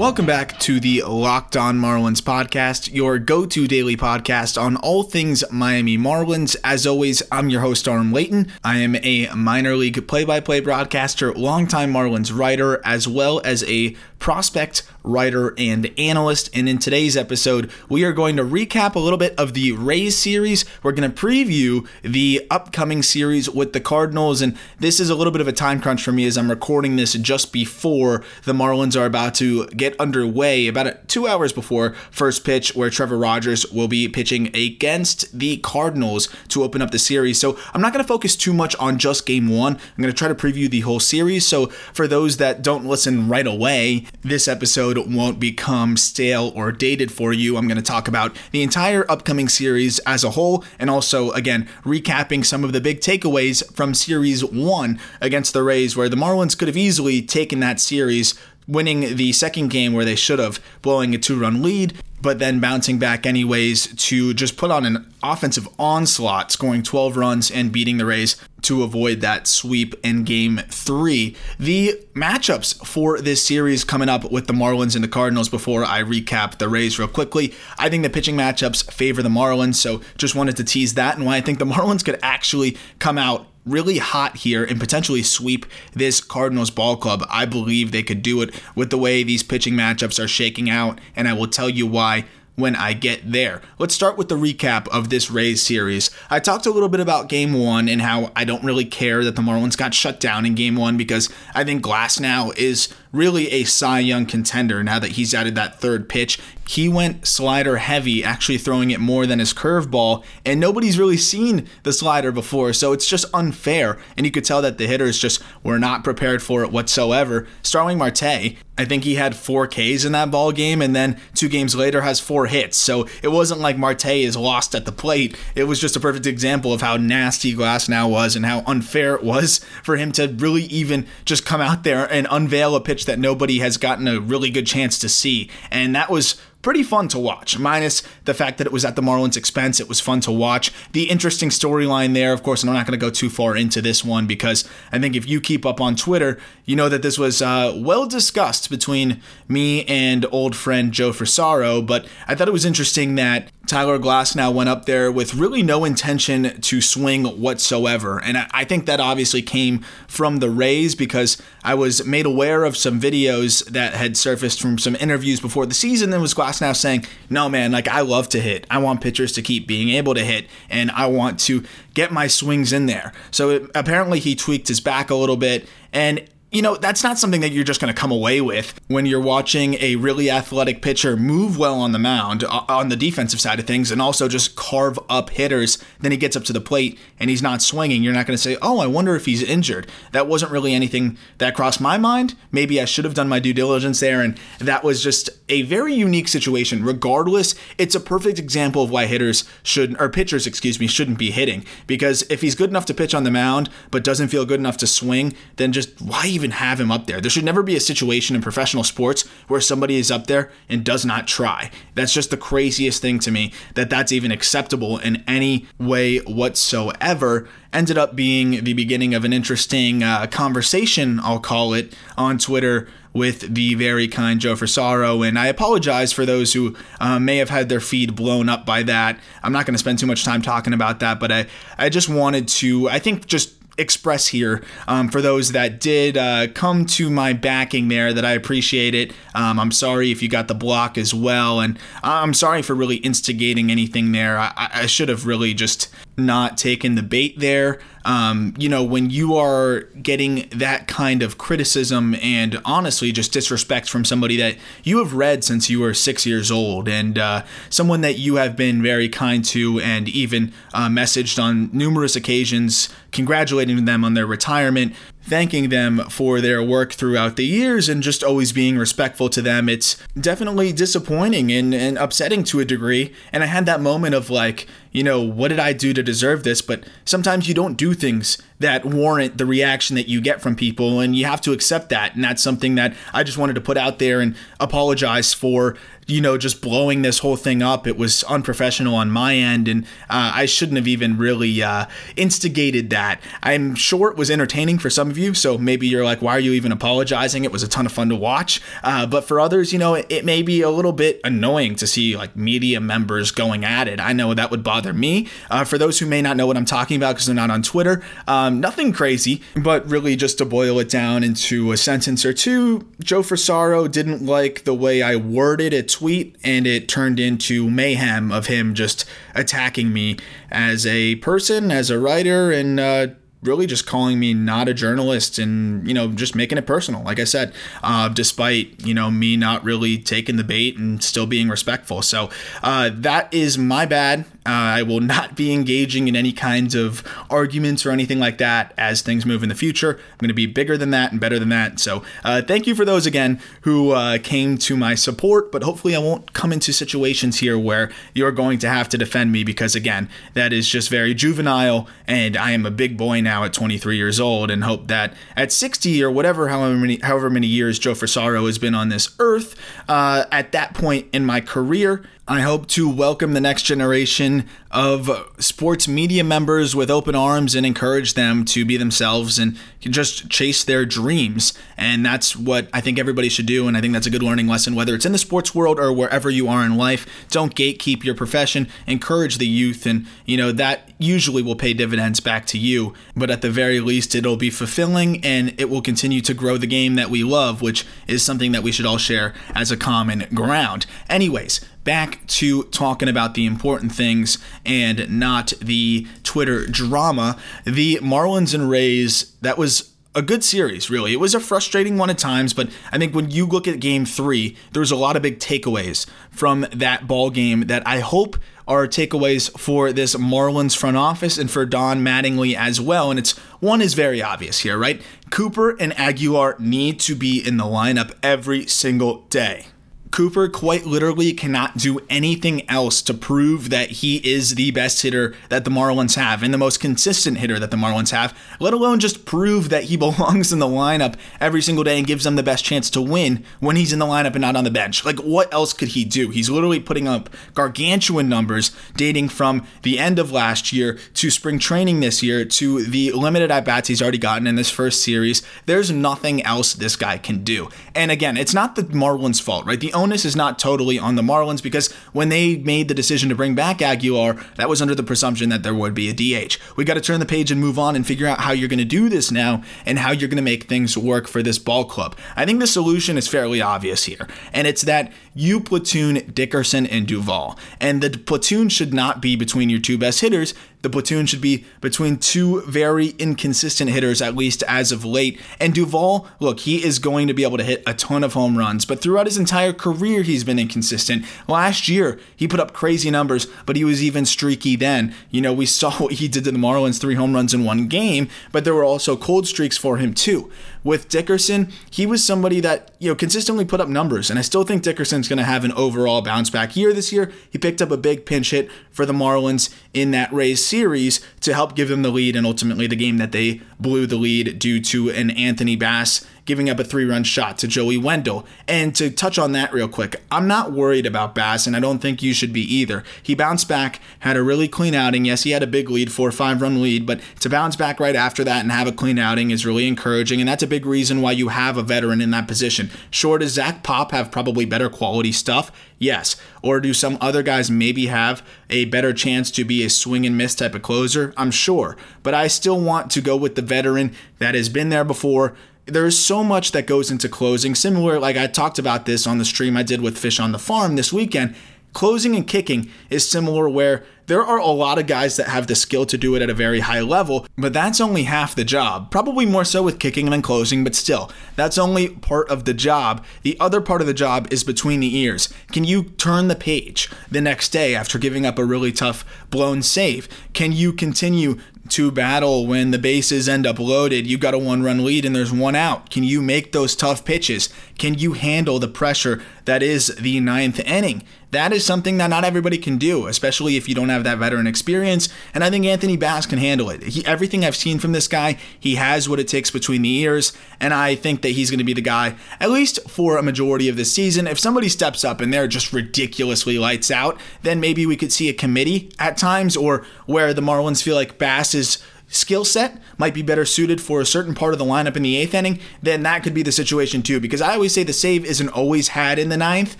Welcome back to the Locked On Marlins podcast, your go to daily podcast on all things Miami Marlins. As always, I'm your host, Aram Leighton. I am a minor league play by play broadcaster, longtime Marlins writer, as well as a prospect writer and analyst. And in today's episode, we are going to recap a little bit of the Rays series. We're going to preview the upcoming series with the Cardinals. And this is a little bit of a time crunch for me as I'm recording this just before the Marlins are about to get underway, about two hours before first pitch, where Trevor Rogers will be pitching against the Cardinals to open up the series. So I'm not going to focus too much on just game one. I'm going to try to preview the whole series. So for those that don't listen right away, this episode won't become stale or dated for you. I'm going to talk about the entire upcoming series as a whole and also, again, recapping some of the big takeaways from series one against the Rays, where the Marlins could have easily taken that series winning the second game where they should have, blowing a two run lead, but then bouncing back anyways to just put on an offensive onslaught, scoring 12 runs and beating the Rays to avoid that sweep in game three. The matchups for this series coming up with the Marlins and the Cardinals before I recap the Rays real quickly. I think the pitching matchups favor the Marlins, so just wanted to tease that and why I think the Marlins could actually come out really hot here and potentially sweep this Cardinals ball club. I believe they could do it with the way these pitching matchups are shaking out, and I will tell you why when I get there. Let's start with the recap of this Rays series. I talked a little bit about game one and how I don't really care that the Marlins got shut down in game one because I think Glasnow is really a Cy Young contender now that he's added that third pitch. He went slider heavy, actually throwing it more than his curveball, and nobody's really seen the slider before, so it's just unfair. And you could tell that the hitters just were not prepared for it whatsoever. Starling Marte, I think he had four Ks in that ball game, and then two games later has four hits. So it wasn't like Marte is lost at the plate. It was just a perfect example of how nasty Glasnow was and how unfair it was for him to really even just come out there and unveil a pitch that nobody has gotten a really good chance to see. And that was pretty fun to watch, minus the fact that it was at the Marlins' expense. It was fun to watch. The interesting storyline there, of course, and I'm not going to go too far into this one because I think if you keep up on Twitter, you know that this was uh, well discussed between me and old friend Joe Frisaro. But I thought it was interesting that Tyler Glasnow went up there with really no intention to swing whatsoever. And I think that obviously came from the Rays because I was made aware of some videos that had surfaced from some interviews before the season and was Now saying, no, man, like I love to hit. I want pitchers to keep being able to hit, and I want to get my swings in there. So it, apparently he tweaked his back a little bit, and you know, that's not something that you're just going to come away with when you're watching a really athletic pitcher move well on the mound on the defensive side of things and also just carve up hitters. Then he gets up to the plate and he's not swinging. You're not going to say, oh, I wonder if he's injured. That wasn't really anything that crossed my mind. Maybe I should have done my due diligence there. And that was just a very unique situation. Regardless, it's a perfect example of why hitters should, or pitchers, excuse me, shouldn't be hitting. Because if he's good enough to pitch on the mound but doesn't feel good enough to swing, then just why even even have him up there. There should never be a situation in professional sports where somebody is up there and does not try. That's just the craziest thing to me that that's even acceptable in any way whatsoever. Ended up being the beginning of an interesting uh, conversation, I'll call it, on Twitter with the very kind Joe Frisaro. And I apologize for those who uh, may have had their feed blown up by that. I'm not going to spend too much time talking about that, but I, I just wanted to, I think, just express here um, for those that did uh, come to my backing there that I appreciate it. Um, I'm sorry if you got the block as well, and I'm sorry for really instigating anything there. I, I should have really just not taken the bait there. Um, you know, when you are getting that kind of criticism and honestly just disrespect from somebody that you have read since you were six years old and uh, someone that you have been very kind to and even uh, messaged on numerous occasions congratulating them on their retirement thanking them for their work throughout the years and just always being respectful to them. It's definitely disappointing and, and upsetting to a degree. And I had that moment of like, you know, what did I do to deserve this? But sometimes you don't do things that warrant the reaction that you get from people, and you have to accept that. And that's something that I just wanted to put out there and apologize for you know, just blowing this whole thing up. It was unprofessional on my end, and uh, I shouldn't have even really uh, instigated that. I'm sure it was entertaining for some of you, so maybe you're like, why are you even apologizing? It was a ton of fun to watch. Uh, but for others, you know, it, it, may be a little bit annoying to see like media members going at it. I know that would bother me. Uh, for those who may not know what I'm talking about because they're not on Twitter, um, nothing crazy, but really just to boil it down into a sentence or two, Joe Frisaro didn't like the way I worded a tweet and it turned into mayhem of him just attacking me as a person, as a writer, and uh, really just calling me not a journalist and you know just making it personal like i said uh, despite you know me not really taking the bait and still being respectful so uh, that is my bad I will not be engaging in any kinds of arguments or anything like that as things move in the future. I'm going to be bigger than that and better than that. So, uh, thank you for those again who uh, came to my support, but hopefully, I won't come into situations here where you're going to have to defend me because, again, that is just very juvenile, and I am a big boy now at 23 years old, and hope that at 60 or whatever, however many, however many years Joe Frisaro has been on this earth, uh, at that point in my career, I hope to welcome the next generation of sports media members with open arms and encourage them to be themselves and just chase their dreams. And that's what I think everybody should do. And I think that's a good learning lesson, whether it's in the sports world or wherever you are in life. Don't gatekeep your profession, encourage the youth. And, you know, that usually will pay dividends back to you. But at the very least, it'll be fulfilling and it will continue to grow the game that we love, which is something that we should all share as a common ground. Anyways, back to talking about the important things and not the Twitter drama. The Marlins and Rays, that was a good series, really. It was a frustrating one at times, but I think when you look at game three, there was a lot of big takeaways from that ball game that I hope are takeaways for this Marlins front office and for Don Mattingly as well. And it's one is very obvious here, right? Cooper and Aguilar need to be in the lineup every single day. Cooper quite literally cannot do anything else to prove that he is the best hitter that the Marlins have and the most consistent hitter that the Marlins have, let alone just prove that he belongs in the lineup every single day and gives them the best chance to win when he's in the lineup and not on the bench. Like, what else could he do? He's literally putting up gargantuan numbers dating from the end of last year to spring training this year to the limited at bats he's already gotten in this first series. There's nothing else this guy can do. And again, it's not the Marlins' fault, right? The onus is not totally on the Marlins because when they made the decision to bring back Aguilar, that was under the presumption that there would be a DH. We got to turn the page and move on and figure out how you're going to do this now and how you're going to make things work for this ball club. I think the solution is fairly obvious here, and it's that you platoon Dickerson and Duvall. And the platoon should not be between your two best hitters the platoon should be between two very inconsistent hitters, at least as of late. And Duvall, look, he is going to be able to hit a ton of home runs, but throughout his entire career, he's been inconsistent. Last year, he put up crazy numbers, but he was even streaky then. You know, we saw what he did to the Marlins three home runs in one game, but there were also cold streaks for him too. With Dickerson, he was somebody that, you know, consistently put up numbers, and I still think Dickerson's going to have an overall bounce back year this year. He picked up a big pinch hit for the Marlins in that Rays series to help give them the lead and ultimately the game that they blew the lead due to an Anthony Bass giving up a three run shot to Joey Wendle. And to touch on that real quick, I'm not worried about Bass, and I don't think you should be either. He bounced back, had a really clean outing. Yes, he had a big lead, four or five run lead, but to bounce back right after that and have a clean outing is really encouraging, and that's a big reason why you have a veteran in that position. Sure, does Zach Pop have probably better quality stuff? Yes. Or do some other guys maybe have a better chance to be a swing and miss type of closer? I'm sure. But I still want to go with the veteran that has been there before, there's so much that goes into closing. Similar, like I talked about this on the stream I did with Fish on the Farm this weekend. Closing and kicking is similar, where there are a lot of guys that have the skill to do it at a very high level, but that's only half the job. Probably more so with kicking than closing, but still, that's only part of the job. The other part of the job is between the ears. Can you turn the page the next day after giving up a really tough blown save? Can you continue to battle when the bases end up loaded. You've got a one run lead and there's one out. Can you make those tough pitches? Can you handle the pressure that is the ninth inning? That is something that not everybody can do, especially if you don't have that veteran experience. And I think Anthony Bass can handle it. He, everything I've seen from this guy, he has what it takes between the ears. And I think that he's going to be the guy, at least for a majority of the season. If somebody steps up and they're just ridiculously lights out, then maybe we could see a committee at times or where the Marlins feel like Bass is is skill set might be better suited for a certain part of the lineup in the eighth inning, then that could be the situation too. Because I always say the save isn't always had in the ninth,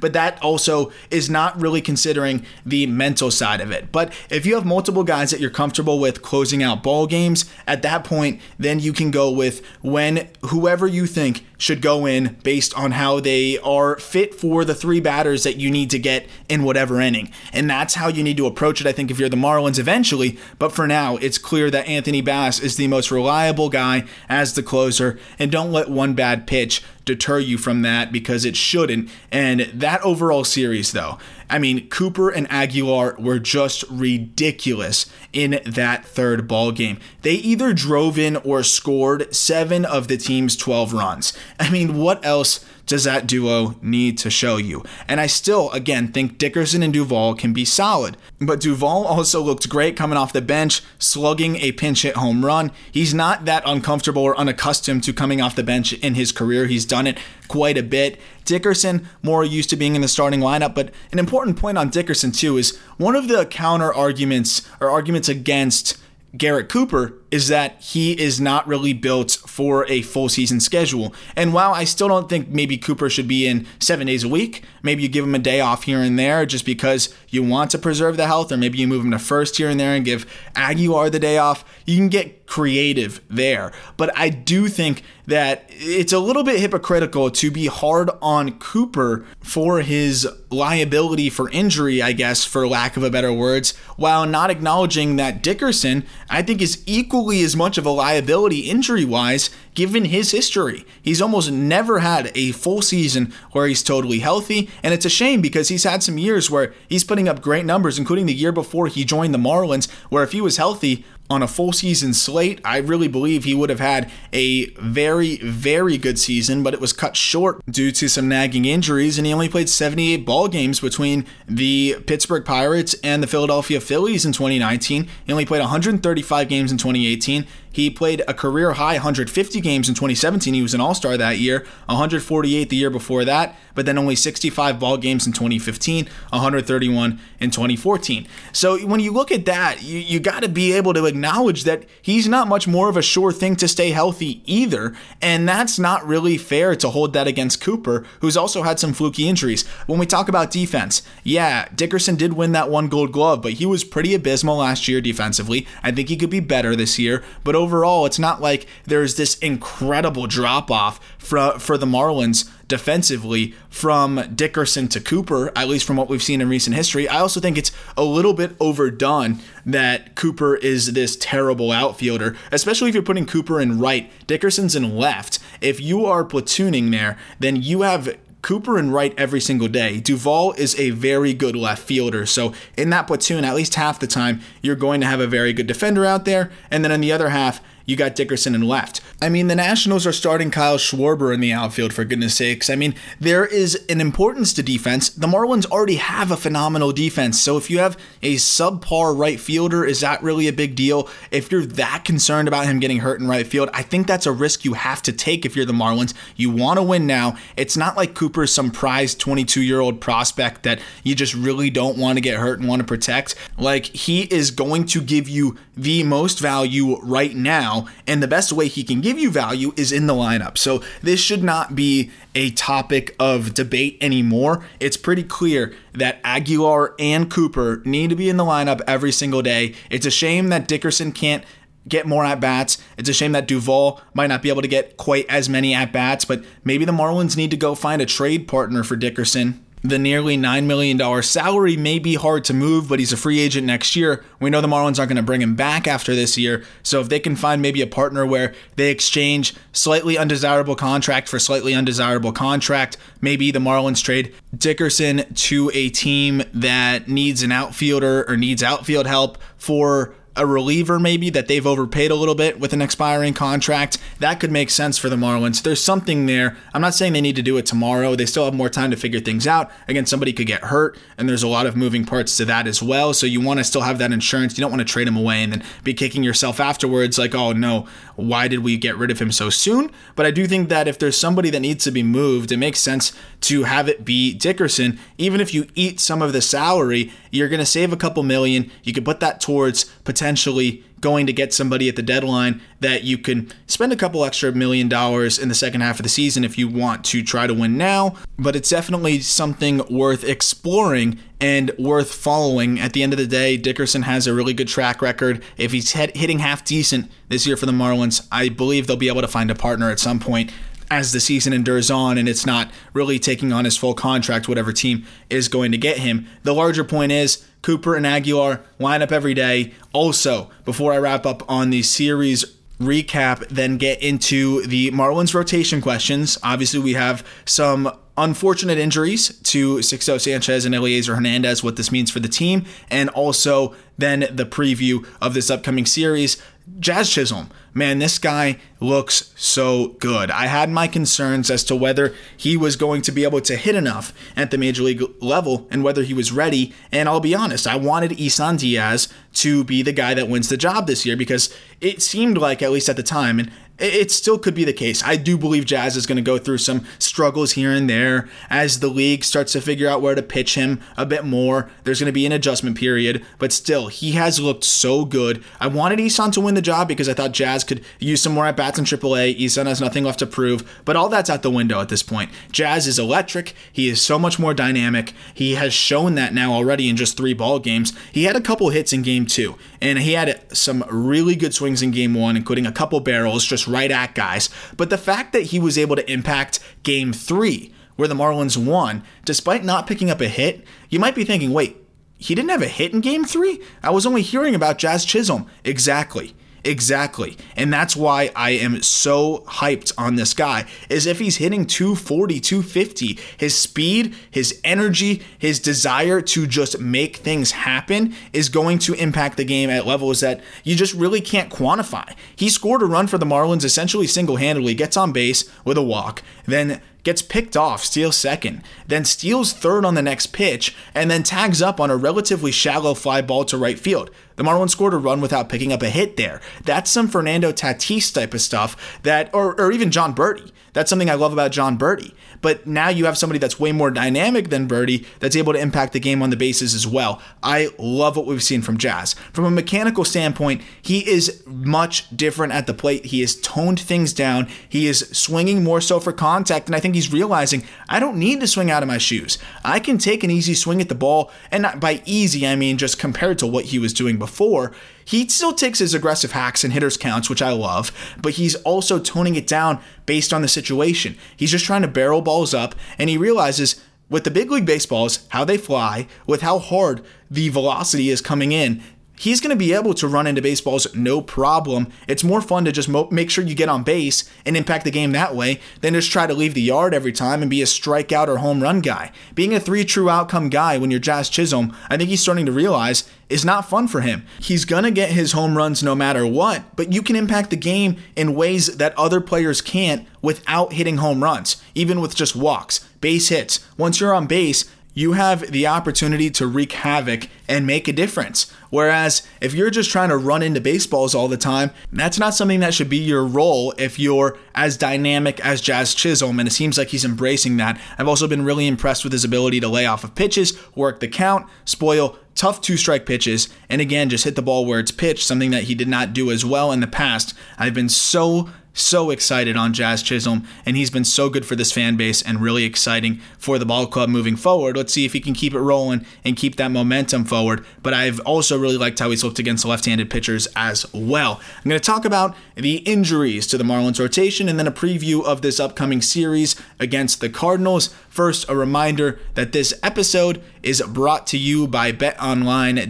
but that also is not really considering the mental side of it. But if you have multiple guys that you're comfortable with closing out ball games, at that point, then you can go with when whoever you think should go in based on how they are fit for the three batters that you need to get in whatever inning. And that's how you need to approach it, I think, if you're the Marlins eventually. But for now, it's clear that Anthony Bass is the most reliable guy as the closer, and don't let one bad pitch deter you from that because it shouldn't. And that overall series, though, I mean, Cooper and Aguilar were just ridiculous in that third ball game. They either drove in or scored seven of the team's 12 runs. I mean, what else? does that duo need to show you? And I still, again, think Dickerson and Duvall can be solid. But Duvall also looked great coming off the bench, slugging a pinch hit home run. He's not that uncomfortable or unaccustomed to coming off the bench in his career. He's done it quite a bit. Dickerson, more used to being in the starting lineup, but an important point on Dickerson, too, is one of the counter arguments or arguments against Garrett Cooper is that he is not really built for a full season schedule. And while I still don't think maybe Cooper should be in seven days a week, maybe you give him a day off here and there just because you want to preserve the health, or maybe you move him to first here and there and give Aguilar the day off. You can get creative there. But I do think that it's a little bit hypocritical to be hard on Cooper for his liability for injury, I guess, for lack of a better words, while not acknowledging that Dickerson, I think, is equal equally as much of a liability injury wise given his history. He's almost never had a full season where he's totally healthy, and it's a shame because he's had some years where he's putting up great numbers, including the year before he joined the Marlins, where if he was healthy, on a full season slate, I really believe he would have had a very, very good season, but it was cut short due to some nagging injuries, and he only played 78 ball games between the Pittsburgh Pirates and the Philadelphia Phillies in 2019. He only played 135 games in 2018. He played a career high 150 games in 2017. He was an All Star that year, 148 the year before that, but then only 65 ball games in 2015, 131 in 2014. So when you look at that, you, you got to be able to acknowledge that he's not much more of a sure thing to stay healthy either. And that's not really fair to hold that against Cooper, who's also had some fluky injuries. When we talk about defense, yeah, Dickerson did win that one gold glove, but he was pretty abysmal last year defensively. I think he could be better this year, but overall, it's not like there's this incredible drop off for, for the Marlins defensively from Dickerson to Cooper, at least from what we've seen in recent history. I also think it's a little bit overdone that Cooper is this terrible outfielder, especially if you're putting Cooper in right, Dickerson's in left. If you are platooning there, then you have Cooper and Wright every single day. Duvall is a very good left fielder. So in that platoon, at least half the time, you're going to have a very good defender out there. And then in the other half, you got Dickerson and left. I mean, the Nationals are starting Kyle Schwarber in the outfield, for goodness sakes. I mean, there is an importance to defense. The Marlins already have a phenomenal defense. So if you have a subpar right fielder, is that really a big deal? If you're that concerned about him getting hurt in right field, I think that's a risk you have to take if you're the Marlins. You want to win now. It's not like Cooper's some prized 22 year old prospect that you just really don't want to get hurt and want to protect. Like, he is going to give you the most value right now, and the best way he can give you value is in the lineup. So this should not be a topic of debate anymore. It's pretty clear that Aguilar and Cooper need to be in the lineup every single day. It's a shame that Dickerson can't get more at bats. It's a shame that Duvall might not be able to get quite as many at bats, but maybe the Marlins need to go find a trade partner for Dickerson The nearly $9 million salary may be hard to move, but he's a free agent next year. We know the Marlins aren't going to bring him back after this year. So if they can find maybe a partner where they exchange slightly undesirable contract for slightly undesirable contract, maybe the Marlins trade Dickerson to a team that needs an outfielder or needs outfield help for a reliever maybe that they've overpaid a little bit with an expiring contract. That could make sense for the Marlins. There's something there. I'm not saying they need to do it tomorrow. They still have more time to figure things out. Again, somebody could get hurt, and there's a lot of moving parts to that as well. So you want to still have that insurance. You don't want to trade him away and then be kicking yourself afterwards like, oh no, why did we get rid of him so soon? But I do think that if there's somebody that needs to be moved, it makes sense to have it be Dickerson. Even if you eat some of the salary, you're going to save a couple million. You could put that towards potentially going to get somebody at the deadline that you can spend a couple extra million dollars in the second half of the season if you want to try to win now. But it's definitely something worth exploring and worth following. At the end of the day, Dickerson has a really good track record. If he's hitting half decent this year for the Marlins, I believe they'll be able to find a partner at some point as the season endures on and it's not really taking on his full contract, whatever team is going to get him. The larger point is Cooper and Aguilar line up every day. Also, before I wrap up on the series recap, then get into the Marlins rotation questions. Obviously, we have some unfortunate injuries to Sixto Sanchez and Elieser Hernandez, what this means for the team, and also then the preview of this upcoming series. Jazz Chisholm, man, this guy looks so good. I had my concerns as to whether he was going to be able to hit enough at the major league level and whether he was ready. And I'll be honest, I wanted Isan Diaz to be the guy that wins the job this year because it seemed like, at least at the time, and it still could be the case. I do believe Jazz is going to go through some struggles here and there as the league starts to figure out where to pitch him a bit more. There's going to be an adjustment period, but still, he has looked so good. I wanted Isan to win the job because I thought Jazz could use some more at bats in AAA. Isan has nothing left to prove, but all that's out the window at this point. Jazz is electric. He is so much more dynamic. He has shown that now already in just three ball games. He had a couple hits in game two, and he had some really good swings in game one, including a couple barrels, just right at guys. But the fact that he was able to impact game three, where the Marlins won, despite not picking up a hit, you might be thinking, wait, he didn't have a hit in game three? I was only hearing about Jazz Chisholm. Exactly. Exactly. And that's why I am so hyped on this guy. Is if he's hitting 240, 250, his speed, his energy, his desire to just make things happen is going to impact the game at levels that you just really can't quantify. He scored a run for the Marlins essentially single-handedly, gets on base with a walk, then gets picked off, steals second, then steals third on the next pitch, and then tags up on a relatively shallow fly ball to right field. The Marlins scored a run without picking up a hit there. That's some Fernando Tatis type of stuff that, or, or even Jon Berti. That's something I love about Jon Berti. But now you have somebody that's way more dynamic than Berti that's able to impact the game on the bases as well. I love what we've seen from Jazz. From a mechanical standpoint, he is much different at the plate. He has toned things down. He is swinging more so for contact, and I think he's realizing I don't need to swing out of my shoes. I can take an easy swing at the ball, and by easy, I mean just compared to what he was doing before. He still takes his aggressive hacks and hitters counts, which I love, but he's also toning it down based on the situation. He's just trying to barrel balls up, and he realizes with the big league baseballs, how they fly, with how hard the velocity is coming in, he's going to be able to run into baseballs no problem. It's more fun to just mo- make sure you get on base and impact the game that way than just try to leave the yard every time and be a strikeout or home run guy. Being a three true outcome guy when you're Jazz Chisholm, I think he's starting to realize is not fun for him. He's going to get his home runs no matter what, but you can impact the game in ways that other players can't without hitting home runs, even with just walks, base hits. Once you're on base, you have the opportunity to wreak havoc and make a difference. Whereas if you're just trying to run into baseballs all the time, that's not something that should be your role if you're as dynamic as Jazz Chisholm, and it seems like he's embracing that. I've also been really impressed with his ability to lay off of pitches, work the count, spoil tough two strike pitches, and again, just hit the ball where it's pitched, something that he did not do as well in the past. I've been so so excited on Jazz Chisholm, and he's been so good for this fan base and really exciting for the ball club moving forward. Let's see if he can keep it rolling and keep that momentum forward. But I've also really liked how he's looked against left handed pitchers as well. I'm going to talk about the injuries to the Marlins rotation and then a preview of this upcoming series against the Cardinals. First, a reminder that this episode is brought to you by betonline.ag.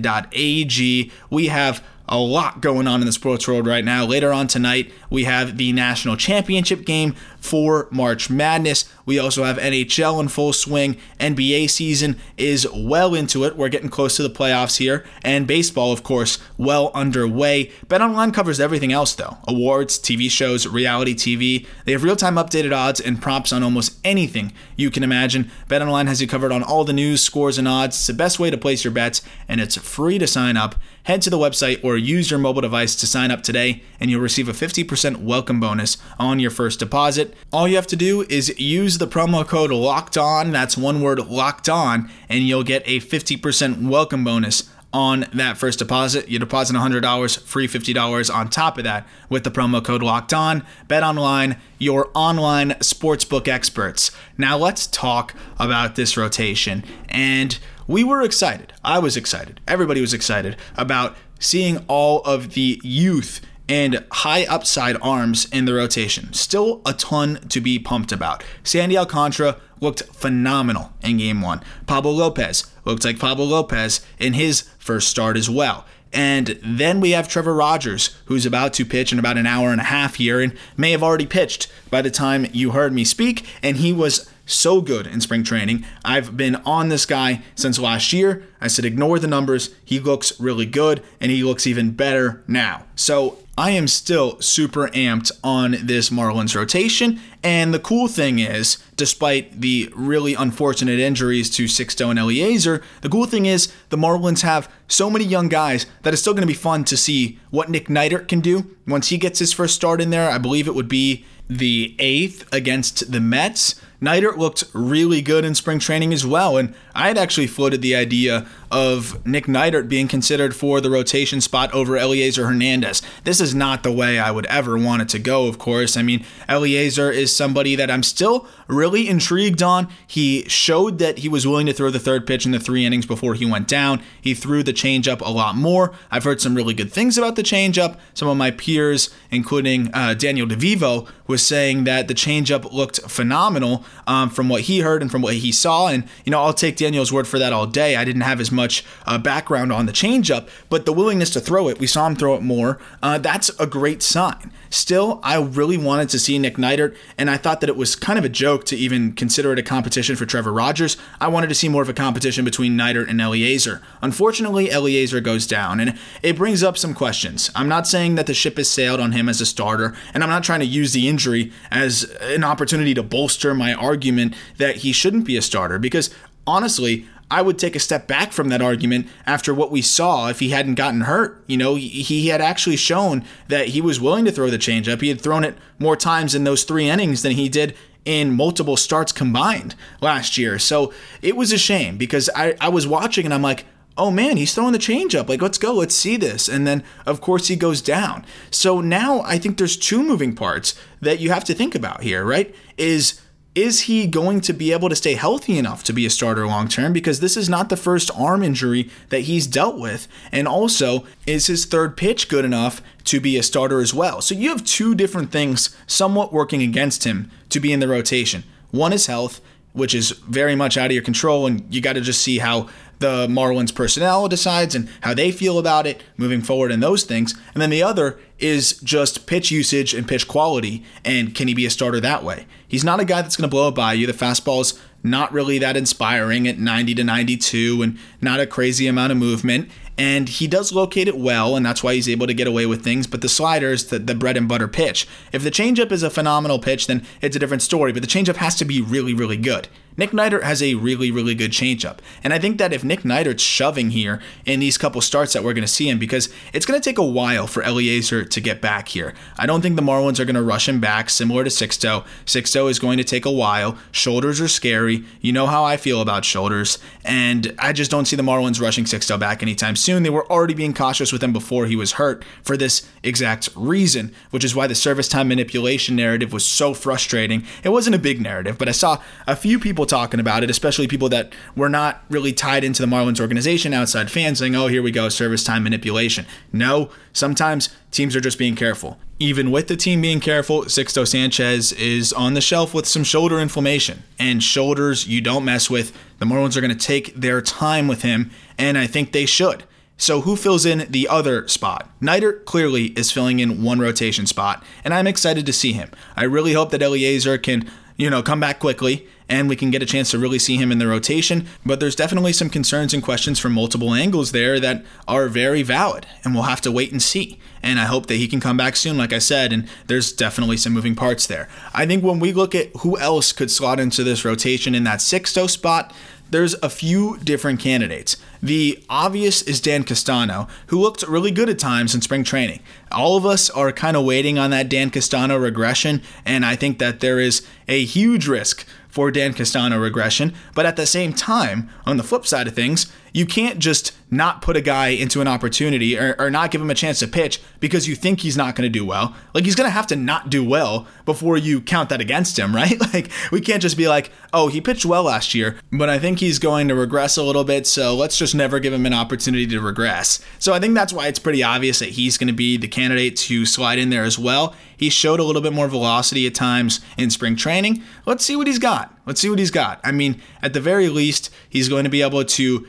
We have a lot going on in the sports world right now. Later on tonight, we have the national championship game for March Madness. We also have NHL in full swing. NBA season is well into it. We're getting close to the playoffs here. And baseball, of course, well underway. BetOnline covers everything else, though awards, TV shows, reality TV. They have real time updated odds and props on almost anything you can imagine. BetOnline has you covered on all the news, scores, and odds. It's the best way to place your bets, and it's free to sign up. Head to the website or use your mobile device to sign up today, and you'll receive a 50% welcome bonus on your first deposit. All you have to do is use the promo code LOCKED ON, that's one word locked on, and you'll get a 50% welcome bonus on that first deposit. You deposit $100, free $50 on top of that with the promo code locked on. Bet online, your online sportsbook experts. Now let's talk about this rotation. And we were excited. I was excited. Everybody was excited about seeing all of the youth and high upside arms in the rotation. Still a ton to be pumped about. Sandy Alcantara looked phenomenal in game one. Pablo Lopez looked like Pablo Lopez in his first start as well. And then we have Trevor Rogers, who's about to pitch in about an hour and a half here and may have already pitched by the time you heard me speak. And he was so good in spring training. I've been on this guy since last year. I said, ignore the numbers. He looks really good, and he looks even better now. So I am still super amped on this Marlins rotation. And the cool thing is, despite the really unfortunate injuries to Sixto and Elieser, the cool thing is the Marlins have so many young guys that it's still going to be fun to see what Nick Neidert can do once he gets his first start in there. I believe it would be the eighth against the Mets. Neidert looked really good in spring training as well, and I had actually floated the idea of Nick Neidert being considered for the rotation spot over Elieser Hernandez. This is not the way I would ever want it to go, of course. I mean, Elieser is somebody that I'm still really intrigued on. He showed that he was willing to throw the third pitch in the three innings before he went down. He threw the changeup a lot more. I've heard some really good things about the changeup. Some of my peers, including uh, Daniel DeVivo, was saying that the changeup looked phenomenal um, from what he heard and from what he saw. And, you know, I'll take Daniel's word for that all day. I didn't have as much uh, background on the changeup, but the willingness to throw it, we saw him throw it more. Uh, that's a great sign. Still, I really wanted to see Nick Neidert, and I thought that it was kind of a joke to even consider it a competition for Trevor Rogers. I wanted to see more of a competition between Neidert and Elieser. Unfortunately, Elieser goes down, and it brings up some questions. I'm not saying that the ship has sailed on him as a starter, and I'm not trying to use the injury as an opportunity to bolster my argument that he shouldn't be a starter, because honestly, I would take a step back from that argument after what we saw if he hadn't gotten hurt. You know, he had actually shown that he was willing to throw the changeup. He had thrown it more times in those three innings than he did in multiple starts combined last year. So it was a shame because I, I was watching and I'm like, oh man, he's throwing the changeup. Like, let's go, let's see this. And then, of course, he goes down. So now I think there's two moving parts that you have to think about here, right? Is is he going to be able to stay healthy enough to be a starter long term? Because this is not the first arm injury that he's dealt with. And also, is his third pitch good enough to be a starter as well? So you have two different things somewhat working against him to be in the rotation. One is health, which is very much out of your control, and you got to just see how the Marlins personnel decides and how they feel about it moving forward and those things. And then the other is just pitch usage and pitch quality and can he be a starter that way? He's not a guy that's going to blow it by you. The fastball's not really that inspiring at 90 to 92 and not a crazy amount of movement and he does locate it well, and that's why he's able to get away with things. But the slider is the, the bread and butter pitch. If the changeup is a phenomenal pitch, then it's a different story, but the changeup has to be really, really good. Nick Neidert has a really, really good changeup. And I think that if Nick Neidert's shoving here in these couple starts that we're going to see him, because it's going to take a while for Elieser to get back here. I don't think the Marlins are going to rush him back, similar to Sixto. Sixto is going to take a while. Shoulders are scary. You know how I feel about shoulders. And I just don't see the Marlins rushing Sixto back anytime soon. They were already being cautious with him before he was hurt for this exact reason, which is why the service time manipulation narrative was so frustrating. It wasn't a big narrative, but I saw a few people talking about it, especially people that were not really tied into the Marlins organization, outside fans saying, oh, here we go, service time manipulation. No, sometimes teams are just being careful. Even with the team being careful, Sixto Sanchez is on the shelf with some shoulder inflammation. And shoulders you don't mess with. The Marlins are going to take their time with him, and I think they should. So who fills in the other spot? Neidert clearly is filling in one rotation spot, and I'm excited to see him. I really hope that Elieser can, you know, come back quickly and we can get a chance to really see him in the rotation. But there's definitely some concerns and questions from multiple angles there that are very valid, and we'll have to wait and see. And I hope that he can come back soon, like I said, and there's definitely some moving parts there. I think when we look at who else could slot into this rotation in that Sixto spot, there's a few different candidates. The obvious is Dan Castano, who looked really good at times in spring training. All of us are kind of waiting on that Dan Castano regression, and I think that there is a huge risk for Dan Castano regression. But at the same time, on the flip side of things, you can't just not put a guy into an opportunity or, or not give him a chance to pitch because you think he's not going to do well. Like he's going to have to not do well before you count that against him, right? Like we can't just be like, oh, he pitched well last year, but I think he's going to regress a little bit, so let's just never give him an opportunity to regress. So I think that's why it's pretty obvious that he's going to be the candidate to slide in there as well. He showed a little bit more velocity at times in spring training. Let's see what he's got. Let's see what he's got. I mean, at the very least, he's going to be able to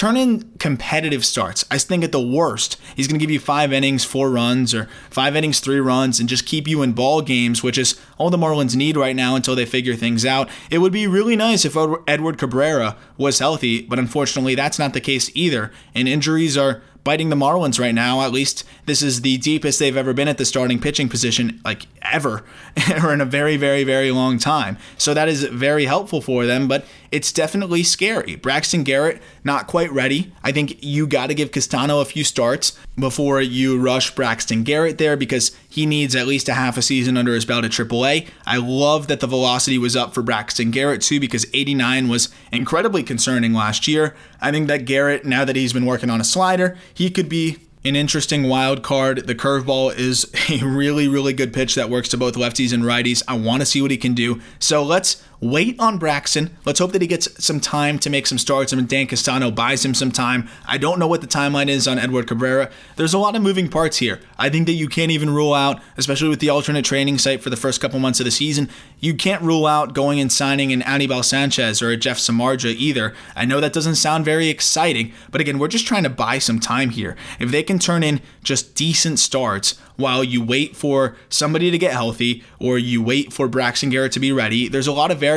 turn in competitive starts. I think at the worst, he's going to give you five innings, four runs, or five innings, three runs, and just keep you in ball games, which is all the Marlins need right now until they figure things out. It would be really nice if Edward Cabrera was healthy, but unfortunately, that's not the case either, and injuries are biting the Marlins right now. At least this is the deepest they've ever been at the starting pitching position, like ever, or in a very, very, very long time. So that is very helpful for them, but it's definitely scary. Braxton Garrett, not quite ready. I think you got to give Castano a few starts before you rush Braxton Garrett there because he needs at least a half a season under his belt at AAA. I love that the velocity was up for Braxton Garrett too because 89 was incredibly concerning last year. I think that Garrett, now that he's been working on a slider, he could be an interesting wild card. The curveball is a really, really good pitch that works to both lefties and righties. I want to see what he can do. So let's wait on Braxton. Let's hope that he gets some time to make some starts and Dan Castano buys him some time. I don't know what the timeline is on Edward Cabrera. There's a lot of moving parts here. I think that you can't even rule out, especially with the alternate training site for the first couple months of the season, you can't rule out going and signing an Anibal Sanchez or a Jeff Samardzija either. I know that doesn't sound very exciting, but again, we're just trying to buy some time here. If they can turn in just decent starts while you wait for somebody to get healthy or you wait for Braxton Garrett to be ready, there's a lot of variables,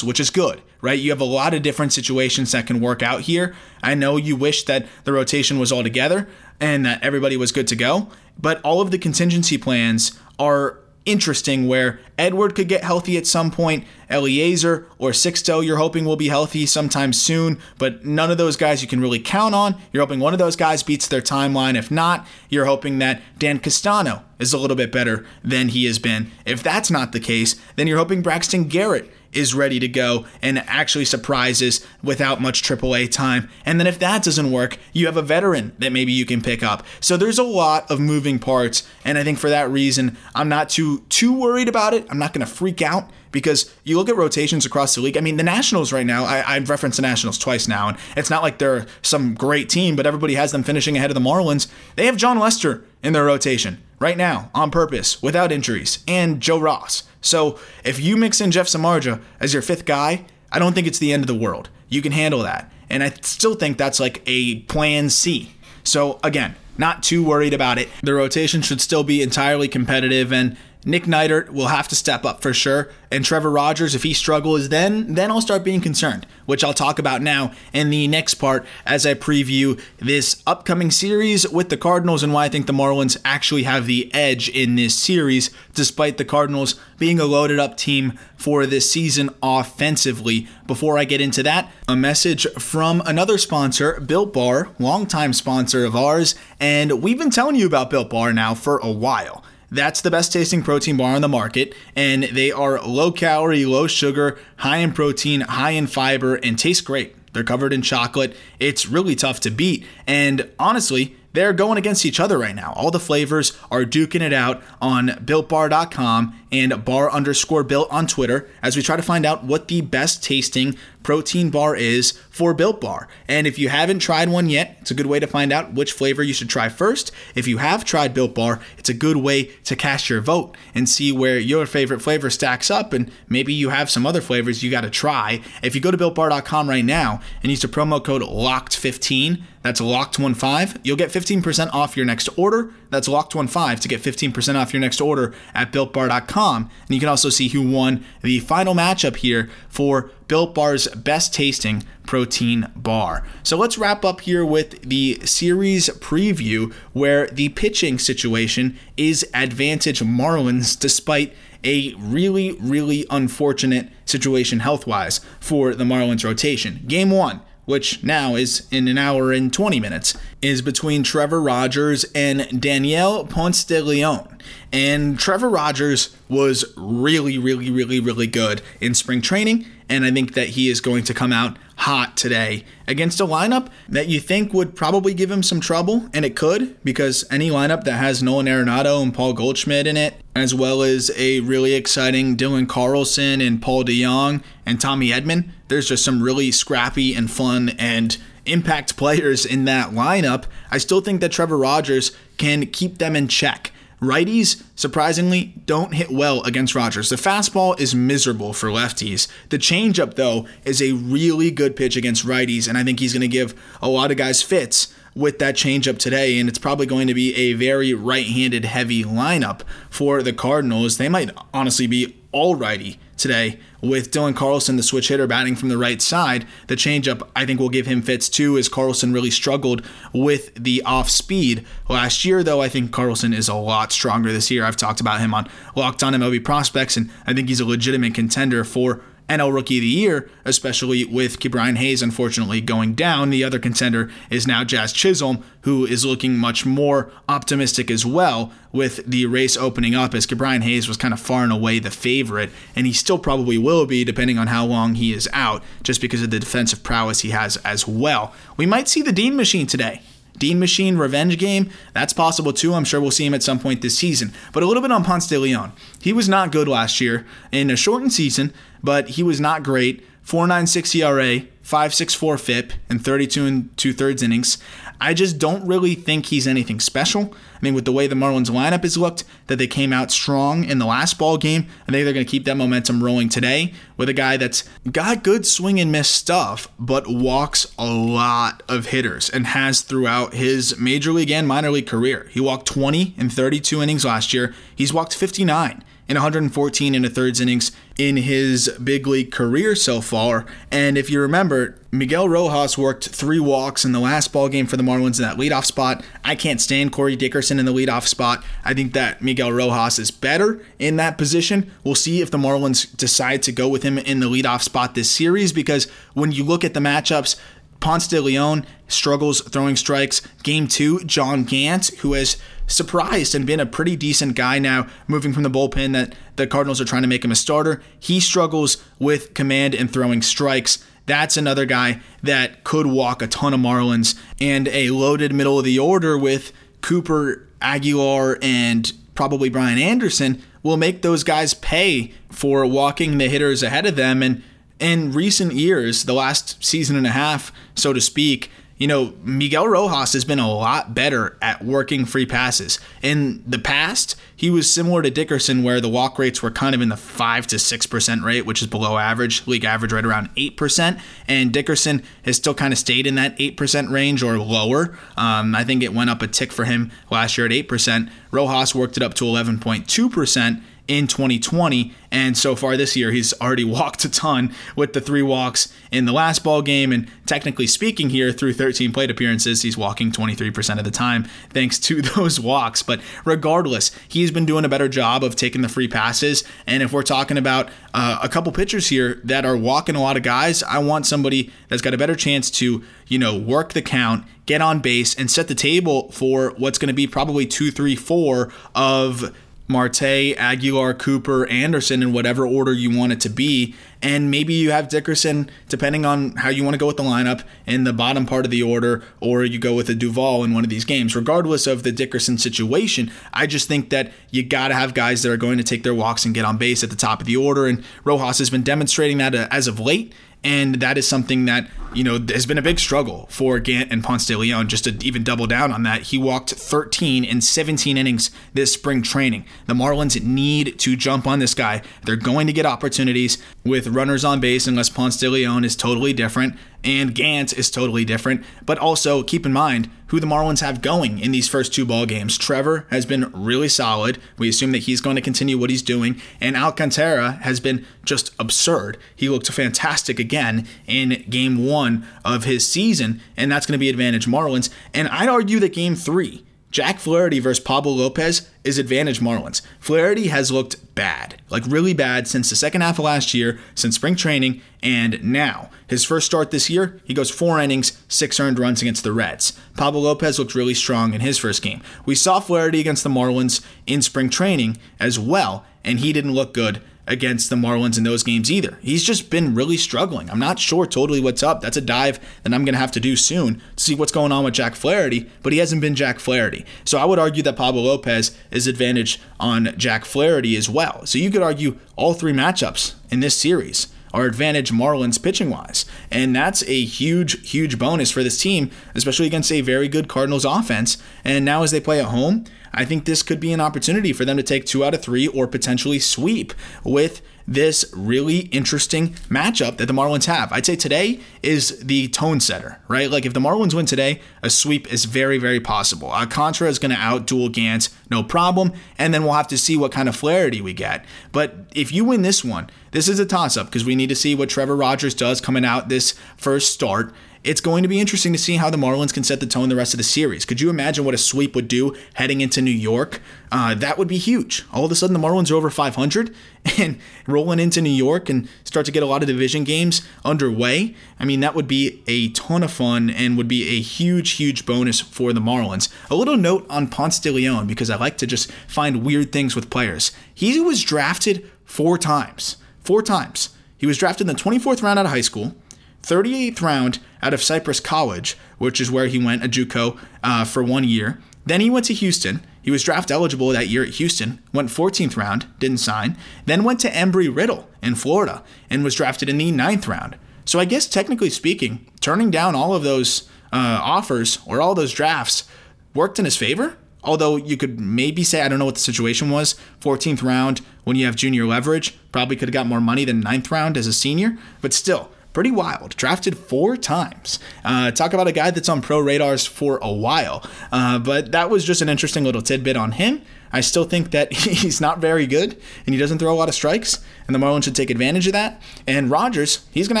which is good, right? You have a lot of different situations that can work out here. I know you wish that the rotation was all together and that everybody was good to go, but all of the contingency plans are interesting where Edward could get healthy at some point, Elieser or Sixto you're hoping will be healthy sometime soon, but none of those guys you can really count on. You're hoping one of those guys beats their timeline. If not, you're hoping that Dan Castano is a little bit better than he has been. If that's not the case, then you're hoping Braxton Garrett is ready to go and actually surprises without much AAA time. And then if that doesn't work, you have a veteran that maybe you can pick up. So there's a lot of moving parts, and I think for that reason, I'm not too too worried about it. I'm not going to freak out because you look at rotations across the league. I mean, the Nationals right now, I, have referenced the Nationals twice now, and it's not like they're some great team, but everybody has them finishing ahead of the Marlins. They have Jon Lester in their rotation right now on purpose without injuries and Joe Ross. So if you mix in Jeff Samardzija as your fifth guy, I don't think it's the end of the world. You can handle that. And I still think that's like a plan C. So again, not too worried about it. The rotation should still be entirely competitive and Nick Neidert will have to step up for sure. And Trevor Rogers, if he struggles, then then I'll start being concerned, which I'll talk about now in the next part as I preview this upcoming series with the Cardinals and why I think the Marlins actually have the edge in this series, despite the Cardinals being a loaded up team for this season offensively. Before I get into that, a message from another sponsor, Built Bar, longtime sponsor of ours, and we've been telling you about Built Bar now for a while. That's the best tasting protein bar on the market, and they are low calorie, low sugar, high in protein, high in fiber, and taste great. They're covered in chocolate. It's really tough to beat. And honestly, they're going against each other right now. All the flavors are duking it out on builtbar.com and bar underscore built on Twitter as we try to find out what the best tasting protein bar is for Built Bar. And if you haven't tried one yet, it's a good way to find out which flavor you should try first. If you have tried Built Bar, it's a good way to cast your vote and see where your favorite flavor stacks up. And maybe you have some other flavors you got to try. If you go to builtbar.com right now and use the promo code LOCKED15, that's locked15, you'll get 15% off your next order. That's locked15 to get 15% off your next order at builtbar.com. And you can also see who won the final matchup here for Built Bar's best tasting protein bar. So let's wrap up here with the series preview where the pitching situation is advantage Marlins despite a really, really unfortunate situation health wise for the Marlins rotation. Game one which now is in an hour and 20 minutes, is between Trevor Rogers and Daniel Ponce de Leon. And Trevor Rogers was really, really, really, really good in spring training. And I think that he is going to come out hot today against a lineup that you think would probably give him some trouble, and it could because any lineup that has Nolan Arenado and Paul Goldschmidt in it, as well as a really exciting Dylan Carlson and Paul DeJong and Tommy Edman, there's just some really scrappy and fun and impact players in that lineup. I still think that Trevor Rogers can keep them in check. Righties, surprisingly, don't hit well against Rogers. The fastball is miserable for lefties. The changeup, though, is a really good pitch against righties, and I think he's going to give a lot of guys fits with that changeup today, and it's probably going to be a very right handed heavy lineup for the Cardinals. They might honestly be all righty today with Dylan Carlson, the switch hitter, batting from the right side. The changeup, I think, will give him fits too, as Carlson really struggled with the off speed last year. Though I think Carlson is a lot stronger this year. I've talked about him on Locked On MLB Prospects, and I think he's a legitimate contender for NL Rookie of the Year, especially with Ke'Bryan Hayes unfortunately going down. The other contender is now Jazz Chisholm, who is looking much more optimistic as well with the race opening up as Ke'Bryan Hayes was kind of far and away the favorite, and he still probably will be depending on how long he is out, just because of the defensive prowess he has as well. We might see the Dean machine today. Dean Machine revenge game, that's possible too. I'm sure we'll see him at some point this season. But a little bit on Ponce de Leon. He was not good last year in a shortened season, but he was not great. 4.96 ERA, 5.64 FIP, and 32 and two thirds innings. I just don't really think he's anything special. I mean, with the way the Marlins lineup has looked, that they came out strong in the last ball game, I think they're going to keep that momentum rolling today with a guy that's got good swing and miss stuff, but walks a lot of hitters and has throughout his major league and minor league career. He walked 20 in 32 innings last year. He's walked 59 in 114 and a thirds innings in his big league career so far. And if you remember, Miguel Rojas worked three walks in the last ball game for the Marlins in that leadoff spot. I can't stand Corey Dickerson in the leadoff spot. I think that Miguel Rojas is better in that position. We'll see if the Marlins decide to go with him in the leadoff spot this series because when you look at the matchups, Ponce de Leon struggles throwing strikes. Game two, John Gant, who has surprised and been a pretty decent guy now, moving from the bullpen that the Cardinals are trying to make him a starter. He struggles with command and throwing strikes. That's another guy that could walk a ton of Marlins and a loaded middle of the order with Cooper Aguilar and probably Brian Anderson will make those guys pay for walking the hitters ahead of them and in recent years, the last season and a half, so to speak, you know, Miguel Rojas has been a lot better at working free passes. In the past, he was similar to Dickerson, where the walk rates were kind of in the 5 to 6% rate, which is below average, league average right around 8%. And Dickerson has still kind of stayed in that 8% range or lower. Um, I think it went up a tick for him last year at 8%. Rojas worked it up to 11.2% in 2020. And so far this year, he's already walked a ton with the three walks in the last ball game. And technically speaking, here through 13 plate appearances, he's walking 23% of the time thanks to those walks. But regardless, he's been doing a better job of taking the free passes. And if we're talking about uh, a couple pitchers here that are walking a lot of guys, I want somebody that's got a better chance to, you know, work the count, get on base, and set the table for what's going to be probably two, three, four of Marte, Aguilar, Cooper, Anderson in whatever order you want it to be. And maybe you have Dickerson, depending on how you want to go with the lineup, in the bottom part of the order, or you go with a Duvall in one of these games. Regardless of the Dickerson situation, I just think that you got to have guys that are going to take their walks and get on base at the top of the order. And Rojas has been demonstrating that uh, as of late. And that is something that, you know, has been a big struggle for Gant and Ponce de Leon. Just to even double down on that, he walked 13 in 17 innings this spring training. The Marlins need to jump on this guy. They're going to get opportunities with runners on base unless Ponce de Leon is totally different and Gant is totally different. But also keep in mind who the Marlins have going in these first two ball games. Trevor has been really solid. We assume that he's going to continue what he's doing, and Alcantara has been just absurd. He looked fantastic again in game one of his season, and that's going to be advantage Marlins. And I'd argue that game three Jack Flaherty versus Pablo Lopez is advantage Marlins. Flaherty has looked bad, like really bad, since the second half of last year, since spring training, and now. His first start this year, he goes four innings, six earned runs against the Reds. Pablo Lopez looked really strong in his first game. We saw Flaherty against the Marlins in spring training as well, and he didn't look good against the Marlins in those games either. He's just been really struggling. I'm not sure totally what's up. That's a dive that I'm going to have to do soon to see what's going on with Jack Flaherty, but he hasn't been Jack Flaherty. So I would argue that Pablo Lopez is advantage on Jack Flaherty as well. So you could argue all three matchups in this series are advantage Marlins pitching wise. And that's a huge, huge bonus for this team, especially against a very good Cardinals offense. And now as they play at home, I think this could be an opportunity for them to take two out of three or potentially sweep with this really interesting matchup that the Marlins have. I'd say today is the tone setter, right? Like if the Marlins win today, a sweep is very, very possible. Uh, Alcantara is going to outduel Gant, no problem, and then we'll have to see what kind of Flaherty we get. But if you win this one, this is a toss up because we need to see what Trevor Rogers does coming out this first start it's going to be interesting to see how the Marlins can set the tone the rest of the series. Could you imagine what a sweep would do heading into New York? Uh, that would be huge. All of a sudden, the Marlins are over 500 and rolling into New York and start to get a lot of division games underway. I mean, that would be a ton of fun and would be a huge, huge bonus for the Marlins. A little note on Ponce de Leon because I like to just find weird things with players. He was drafted four times. Four times. He was drafted in the 24th round out of high school. 38th round out of Cypress College, which is where he went, a JUCO, uh, for one year. Then he went to Houston. He was draft eligible that year at Houston, went 14th round, didn't sign. Then went to Embry Riddle in Florida and was drafted in the ninth round. So I guess technically speaking, turning down all of those uh, offers or all those drafts worked in his favor. Although you could maybe say, I don't know what the situation was, 14th round when you have junior leverage, probably could have got more money than ninth round as a senior, but still, pretty wild. Drafted four times. Uh, talk about a guy that's on pro radars for a while. Uh, but that was just an interesting little tidbit on him. I still think that he's not very good and he doesn't throw a lot of strikes, and the Marlins should take advantage of that. And Rogers, he's going to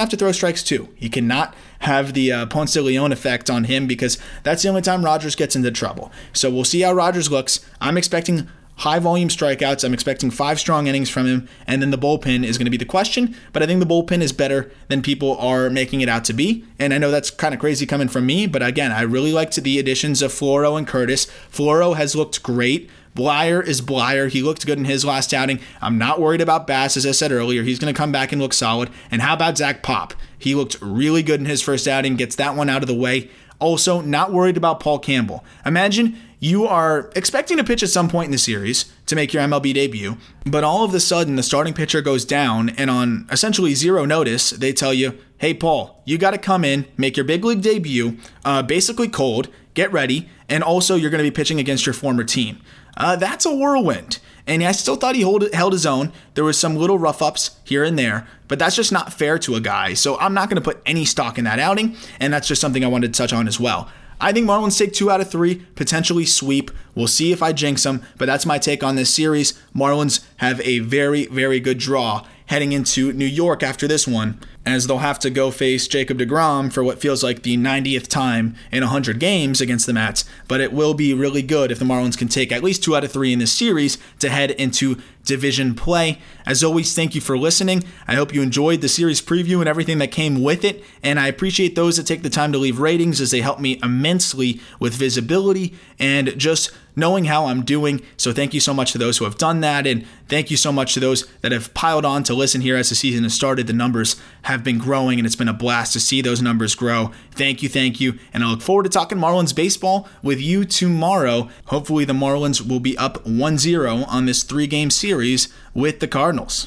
have to throw strikes too. He cannot have the uh, Ponce de Leon effect on him because that's the only time Rogers gets into trouble. So we'll see how Rogers looks. I'm expecting high volume strikeouts. I'm expecting five strong innings from him, and then the bullpen is going to be the question. But I think the bullpen is better than people are making it out to be. And I know that's kind of crazy coming from me, but again, I really liked the additions of Floro and Curtiss. Floro has looked great. Bleier is Bleier. He looked good in his last outing. I'm not worried about Bass, as I said earlier. He's going to come back and look solid. And how about Zach Pop? He looked really good in his first outing, gets that one out of the way. Also, not worried about Paul Campbell. Imagine you are expecting to pitch at some point in the series to make your MLB debut, but all of a sudden the starting pitcher goes down, and on essentially zero notice, they tell you, hey, Paul, you got to come in, make your big league debut, uh, basically cold, get ready, and also you're going to be pitching against your former team. Uh, that's a whirlwind. And I still thought he hold, held his own. There was some little rough ups here and there, but that's just not fair to a guy. So I'm not going to put any stock in that outing, and that's just something I wanted to touch on as well. I think Marlins take two out of three, potentially sweep. We'll see if I jinx them, but that's my take on this series. Marlins have a very, very good draw heading into New York after this one as they'll have to go face Jacob DeGrom for what feels like the 90th time in 100 games against the Mets. But it will be really good if the Marlins can take at least two out of three in this series to head into division play. As always, thank you for listening. I hope you enjoyed the series preview and everything that came with it. And I appreciate those that take the time to leave ratings as they help me immensely with visibility and just knowing how I'm doing. So thank you so much to those who have done that. And thank you so much to those that have piled on to listen here as the season has started. The numbers have been growing and it's been a blast to see those numbers grow. Thank you, thank you. And I look forward to talking Marlins baseball with you tomorrow. Hopefully, the Marlins will be up 1 0 on this three game series with the Cardinals.